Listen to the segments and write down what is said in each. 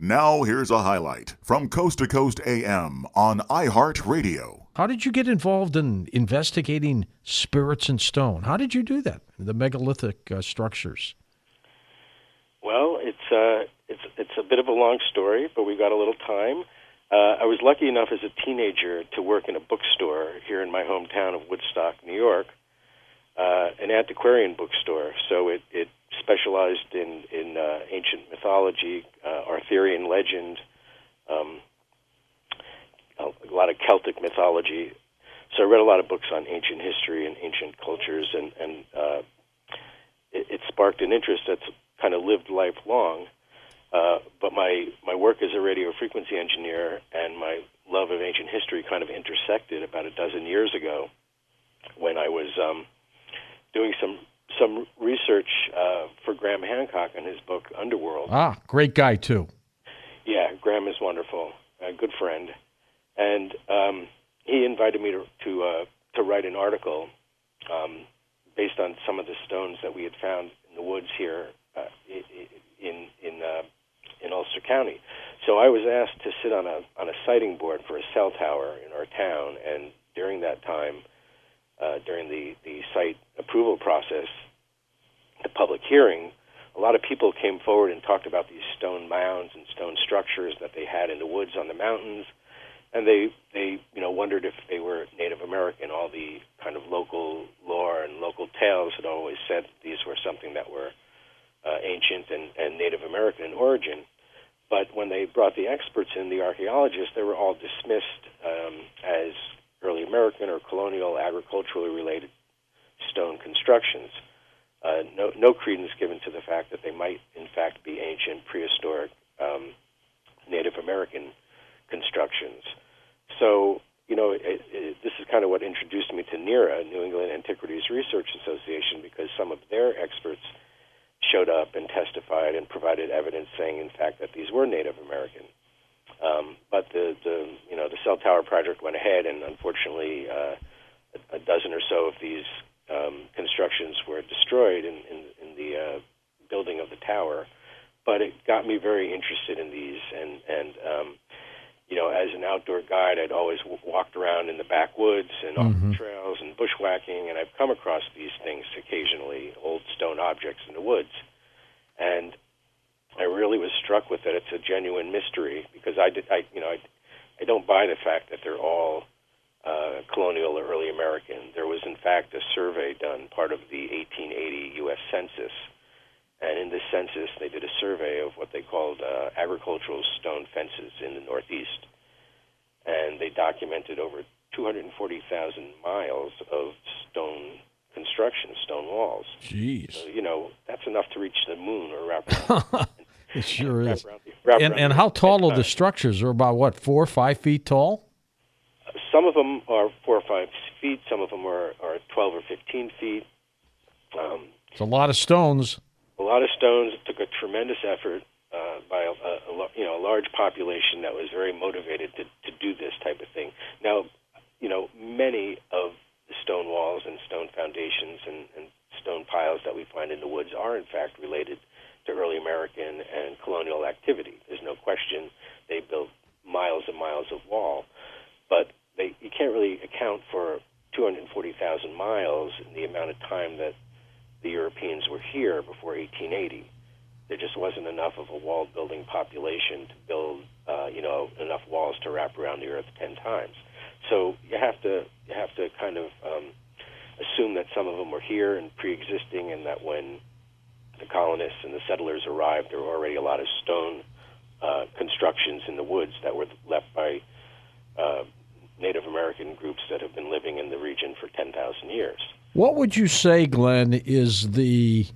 Now, here's a highlight from Coast to Coast AM on iHeartRadio. How did you get involved in investigating spirits in stone? How did you do that? The megalithic uh, structures. Well, it's uh, it's it's a bit of a long story, but we've got a little time. Uh, I was lucky enough as a teenager to work in a bookstore here in my hometown of Woodstock, New York, uh, an antiquarian bookstore. So it, it specialized in in uh, ancient mythology, uh, Arthurian legend, um, a lot of Celtic mythology. So I read a lot of books on ancient history and ancient cultures, and and uh, it, it sparked an interest that's kind of lived lifelong. Uh, but my my work as a radio frequency engineer and my love of ancient history kind of intersected about a dozen years ago when I was um, doing some some research uh, for Graham Hancock in his book Underworld. Ah, great guy too. Yeah, Graham is wonderful, a good friend, and um, he invited me to to, uh, to write an article um, based on some of the stones that we had found in the woods here uh, in in uh, in Ulster County. So I was asked to sit on a on a sighting board for a cell tower in our town, and during that time uh, during the, the site approval process, the public hearing, a lot of people came forward and talked about these stone mounds and stone structures that they had in the woods on the mountains, and they they you know wondered if they were Native American. All the kind of local lore and local tales had always said these were something that were uh, ancient and, and Native American in origin. But when they brought the experts in, the archaeologists, they were all dismissed um, as early American or colonial agriculturally related stone constructions. Uh, no, no credence given to the fact that they might, in fact, be ancient, prehistoric um, Native American constructions. So, you know, it, it, this is kind of what introduced me to NERA, New England Antiquities Research Association, because some of their experts showed up and testified and provided evidence saying, in fact, that these were Native American. Um, but the, the you know the cell tower project went ahead, and unfortunately, uh, a, a dozen or so of these um, constructions were destroyed in, in, in the uh, building of the tower. But it got me very interested in these, and and um, you know, as an outdoor guide, I'd always w- walked around in the backwoods and off mm-hmm. the trails and bushwhacking, and I've come across these things occasionally, old stone objects in the woods, and I really was struck with that it's a genuine mystery because I did I you know I I don't buy the fact that they're all uh, colonial or early American. There was in fact a survey done, part of the 1880 U.S. Census, and in this census they did a survey of what they called uh, agricultural stone fences in the Northeast, and they documented over 240,000 miles of stone construction, stone walls. Jeez. So, you know, that's enough to reach the moon or around It sure is. and and how tall are the structures? They're about what four or five feet tall. Some of them are four or five feet. Some of them are, are twelve or fifteen feet. Um, it's a lot of stones. A lot of stones. It took a tremendous effort uh, by a, a, a, you know a large population that was very motivated to, to do this type of thing. Now, you know, many of the stone walls and stone foundations and, and stone piles that we find in the woods are in fact related to early American and colonial activity. There's no question they built miles and miles of wall, but they, you can't really account for 240,000 miles in the amount of time that the Europeans were here before 1880. There just wasn't enough of a wall building population to build, uh, you know, enough walls to wrap around the Earth ten times. So you have to you have to kind of um, assume that some of them were here and pre-existing, and that when the colonists and the settlers arrived, there were already a lot of stone uh, constructions in the woods that were left by uh, Native American groups that have been living in the region for 10,000 years. What would you say, Glenn, is the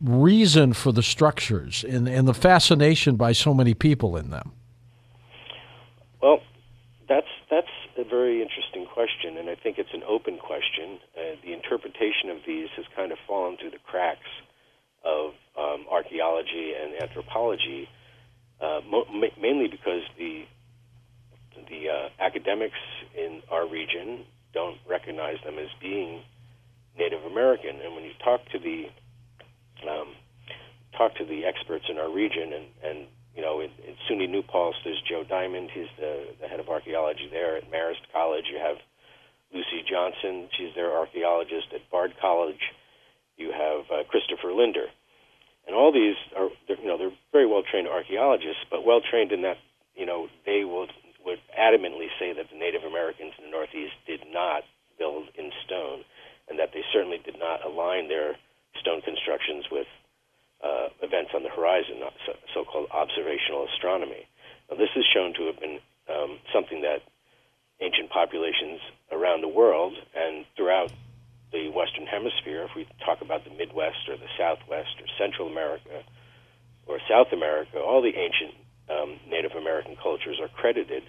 reason for the structures and, and the fascination by so many people in them? Well, that's that's a very interesting question, and I think it's an open question. Uh, the interpretation of these has kind of fallen through the cracks of um, archaeology and anthropology, uh, mo- ma- mainly because the the uh, academics in our region don't recognize them as being Native American. And when you talk to the um, talk to the experts in our region, and, and you know, in, in SUNY New Paltz, there's Joe Diamond. He's the, the head of archaeology there. At Marist College, you have Lucy Johnson. She's their archaeologist. At Bard College, you have uh, Christopher Lindner. And all these are, you know, they're very well trained archaeologists, but well trained in that, you know, they will would adamantly say that the Native Americans in the Northeast did not build in stone, and that they certainly did not align their stone constructions with uh, events on the horizon, so called observational astronomy. Now, this is shown to have been um, something that ancient populations around the world and throughout the Western Hemisphere, if we talk about the Midwest or the Southwest or Central America or South America, all the ancient um, Native American cultures are credited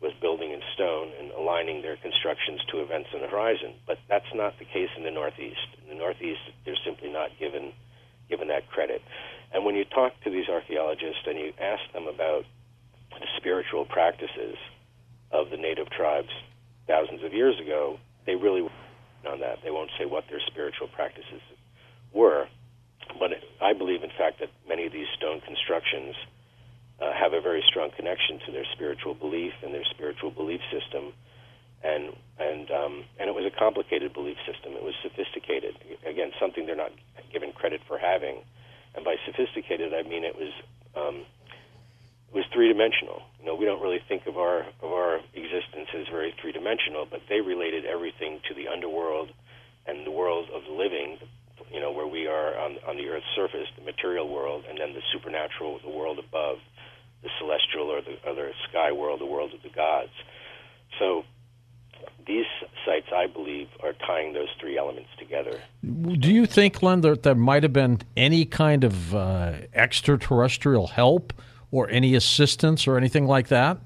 with building in stone and aligning their constructions to events on the horizon. But that's not the case in the Northeast. In the Northeast, they're simply not given given that credit. And when you talk to these archaeologists and you ask them about the spiritual practices of the native tribes thousands of years ago, they really on that. They won't say what their spiritual practices were. But I believe, in fact, that many of these stone constructions uh, have a very strong connection to their spiritual belief and their spiritual belief system. And and um, and it was a complicated belief system. It was sophisticated. Again, something they're not given credit for having. And by sophisticated, I mean it was um, it was three dimensional. You know, we don't really think of our of our existence as very three dimensional, but they related everything to the underworld and the world of the living. You know, where we are on on the Earth's surface, the material world, and then the supernatural, the world above, the celestial or the other sky world, the world of the gods. So these sites, I believe, are tying those three elements together. Do you think, Glenn, that there might have been any kind of uh, extraterrestrial help or any assistance or anything like that?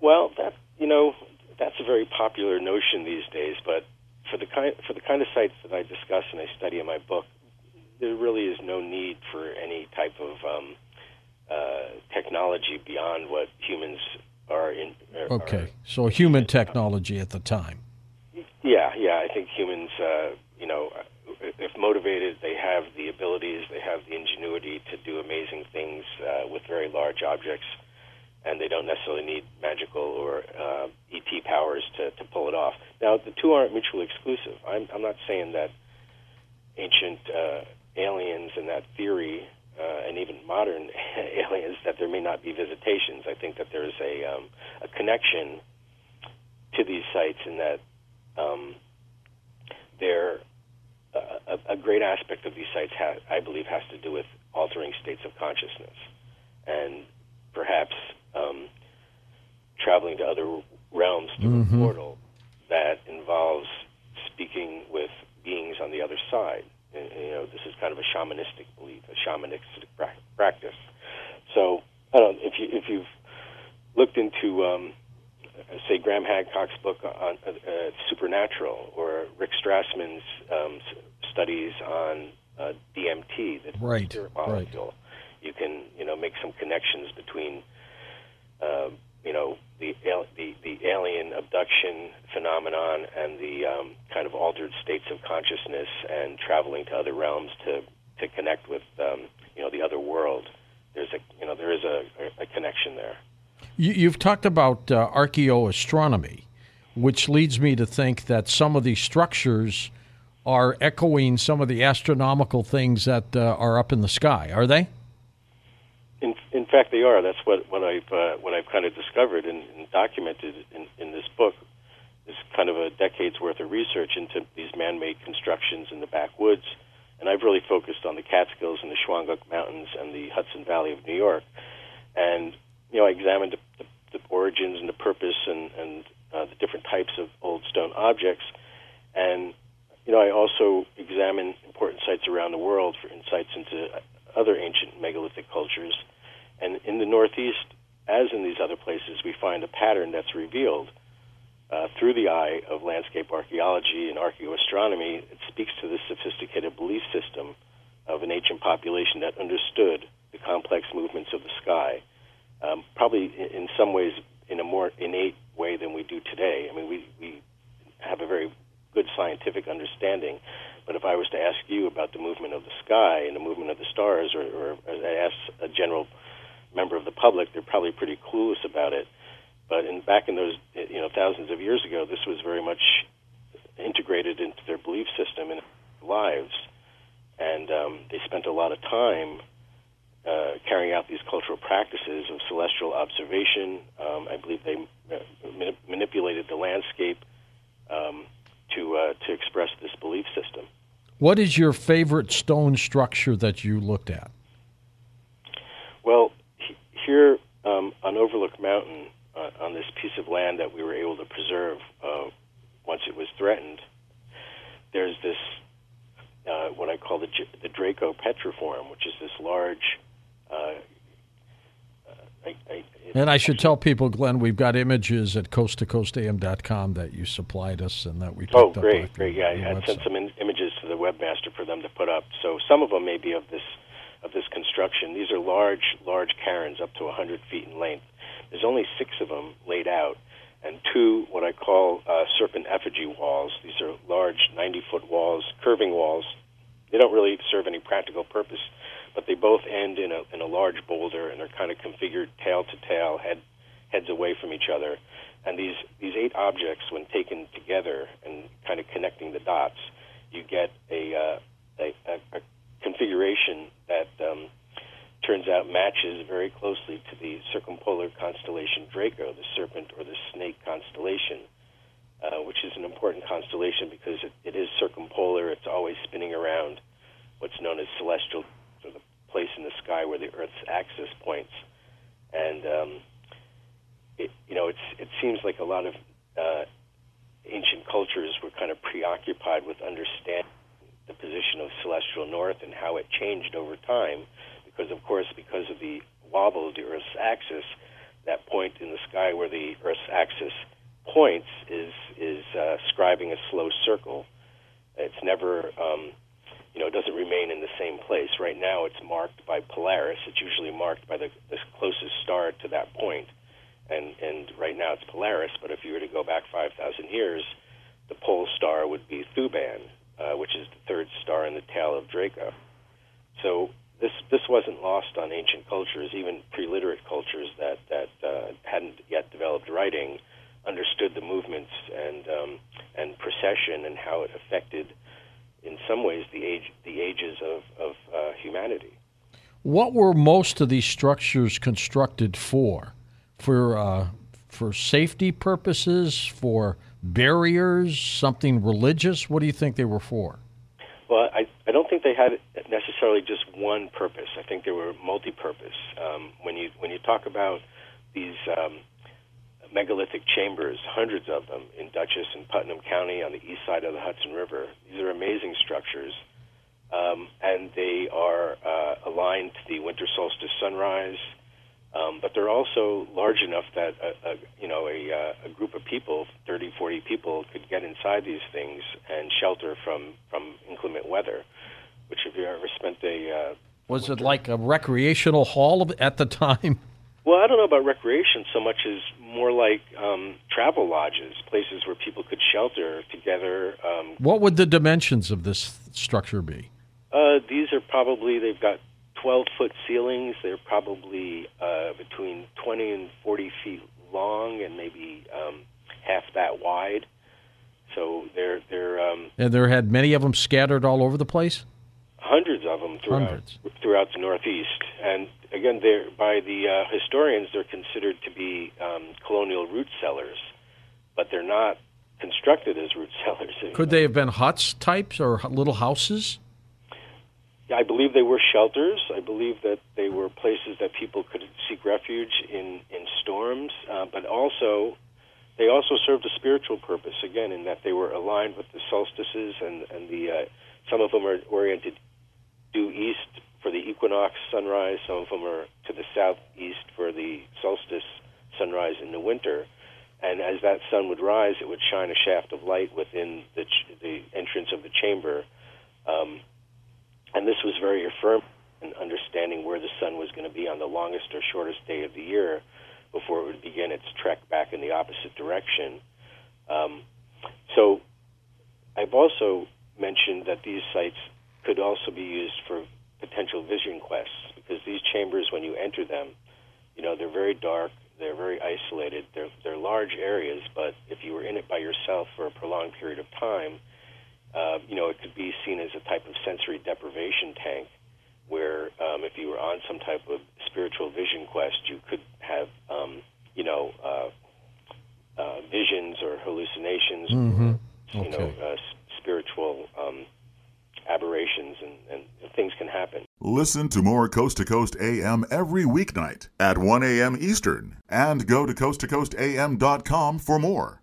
Well, that you know, that's a very popular notion these days. But for the kind for the kind of sites that I discuss and I study in my book, there really is no need for any type of um, uh, technology beyond what humans are in. Are, okay, so human technology at the time. Yeah, yeah. I think humans, uh, you know, if motivated, they have the abilities, they have the ingenuity to do amazing things uh, with very large objects, and they don't necessarily need magical or uh, ET powers to, to pull it off. Now, the two aren't mutually exclusive. I'm, I'm not saying that ancient uh, aliens and that theory uh, and even modern aliens that there may not be visitations. I think that there's a um, a connection to these sites in that um, they're uh, a, a, great aspect of these sites, ha- I believe, has to do with altering states of consciousness and perhaps um, traveling to other realms through mm-hmm. a portal that involves speaking with beings on the other side you know, this is kind of a shamanistic belief, a shamanistic practice. So, I don't know, if you if you've looked into, um, say, Graham Hancock's book on uh, uh, supernatural, or Rick Strassman's um, studies on uh, DMT, the right, molecule, right. you can you know make some connections between. Uh, you know the the alien abduction phenomenon and the um, kind of altered states of consciousness and traveling to other realms to to connect with um, you know the other world. There's a you know there is a, a connection there. You, have talked about uh, archaeoastronomy, which leads me to think that some of these structures are echoing some of the astronomical things that uh, are up in the sky. Are they? Fact, they are. That's what, what I've uh, what I've kind of discovered and, and documented in, in this book is kind of a decade's worth of research into these man-made constructions in the backwoods, and I've really focused on the Catskills and the Shawangunk Mountains and the Hudson Valley of New York, and you know I examined the, the, the origins and the purpose and and uh, the different types of old stone objects, and you know I also examine important sites around the world for insights into other ancient megalithic cultures. And in the Northeast, as in these other places, we find a pattern that's revealed uh, through the eye of landscape archaeology and archaeoastronomy. It speaks to the sophisticated belief system of an ancient population that understood the complex movements of the sky, um, probably in some ways in a more innate way than we do today. I mean, we, we have a very good scientific understanding, but if I was to ask you about the movement of the sky and the movement of the stars, or, or I ask a general member of the public, they're probably pretty clueless about it. But in back in those you know thousands of years ago, this was very much integrated into their belief system and lives, and um, they spent a lot of time uh, carrying out these cultural practices of celestial observation. Um, I believe they uh, manip- manipulated the landscape um, to uh, to express this belief system. What is your favorite stone structure that you looked at? Well, here um, on Overlook Mountain, uh, on this piece of land that we were able to preserve uh, once it was threatened, there's this uh, what I call the, the Draco petriform, which is this large. Uh, I, I, and I should tell people, Glenn, we've got images at coasttocoastam.com that you supplied us and that we oh, great, great, yeah. I sent some in, images to the webmaster for them to put up. So some of them may be of this of this construction. These are large, large cairns up to 100 feet in length. There's only six of them laid out, and two what I call uh, serpent effigy walls. These are large 90 foot walls, curving walls. They don't really serve any practical purpose, but they both end in a, in a large boulder and are kind of configured tail to tail, head, heads away from each other. And these, these eight objects, when taken together and kind of connecting the dots, you get a, uh, a, a, a configuration that um, turns out matches very closely to the circumpolar constellation Draco, the serpent or the snake constellation, uh, which is an important constellation because it, it is circumpolar. It's always spinning around what's known as celestial, or the place in the sky where the Earth's axis points. And um, it, you know, it's, it seems like a lot of uh, ancient cultures were kind of preoccupied with understanding position of celestial north and how it changed over time because, of course, because of the wobble of the Earth's axis, that point in the sky where the Earth's axis points is is uh, scribing a slow circle. It's never, um, you know, it doesn't remain in the same place. Right now, it's marked by Polaris. It's usually marked by the, the closest star to that point, and and right now it's Polaris. But if you were to go back 5,000 years, the pole star would be Thuban, uh, which is the third star in the tail of Draco. So this this wasn't lost on ancient cultures, even pre-literate cultures that that uh, hadn't yet developed writing, understood the movements and um, and precession and how it affected, in some ways, the age the ages of of uh, humanity. What were most of these structures constructed for? For uh, for safety purposes, for barriers, something religious? What do you think they were for? Well, I, I don't think they had necessarily just one purpose. I think they were multi-purpose. Um, when you when you talk about these um, megalithic chambers, hundreds of them in Dutchess and Putnam County on the east side of the Hudson River, these are amazing structures, um, and they are uh, aligned to the winter solstice sunrise. Um, but they're also large enough that a, a, you know a, uh, a group of people, 30, 40 people, could get inside these things and shelter from from inclement weather. Which, if you ever spent a uh, was winter, it like a recreational hall at the time? Well, I don't know about recreation so much as more like um, travel lodges, places where people could shelter together. Um, what would the dimensions of this structure be? Uh, these are probably they've got 12 foot ceilings. They're probably uh, between 20 and 40 feet long and maybe um, half that wide. So they're they're um, and there had many of them scattered all over the place. Hundreds of them throughout hundreds. throughout the Northeast, and again, they're by the uh, historians they're considered to be um, colonial root cellars, but they're not constructed as root cellars. Could they have been huts types or little houses? I believe they were shelters. I believe that they were places that people could seek refuge in in storms, uh, but also they also served a spiritual purpose. Again, in that they were aligned with the solstices, and and the uh, some of them are oriented due east for the equinox sunrise. Some of them are to the southeast for the solstice sunrise in the winter. And as that sun would rise, it would shine a shaft of light within the, ch- the entrance of the chamber. Um, and this was very affirming in understanding where the sun was going to be on the longest or shortest day of the year before it would begin its trek back in the opposite direction. Um, so I've also mentioned that these sites could also be used for potential vision quests because these chambers, when you enter them, you know they're very dark, they're very isolated, they're they're large areas. But if you were in it by yourself for a prolonged period of time, uh, you know it could be seen as a type of sensory deprivation tank, where um, if you were on some type of spiritual vision quest, you could have um, you know uh, uh, visions or hallucinations, Mm-hmm. or, you know uh, spiritual um, aberrations, and, and things can happen. Listen to more Coast to Coast AM every weeknight at 1 a.m. Eastern and go to coasttocoastam.com for more.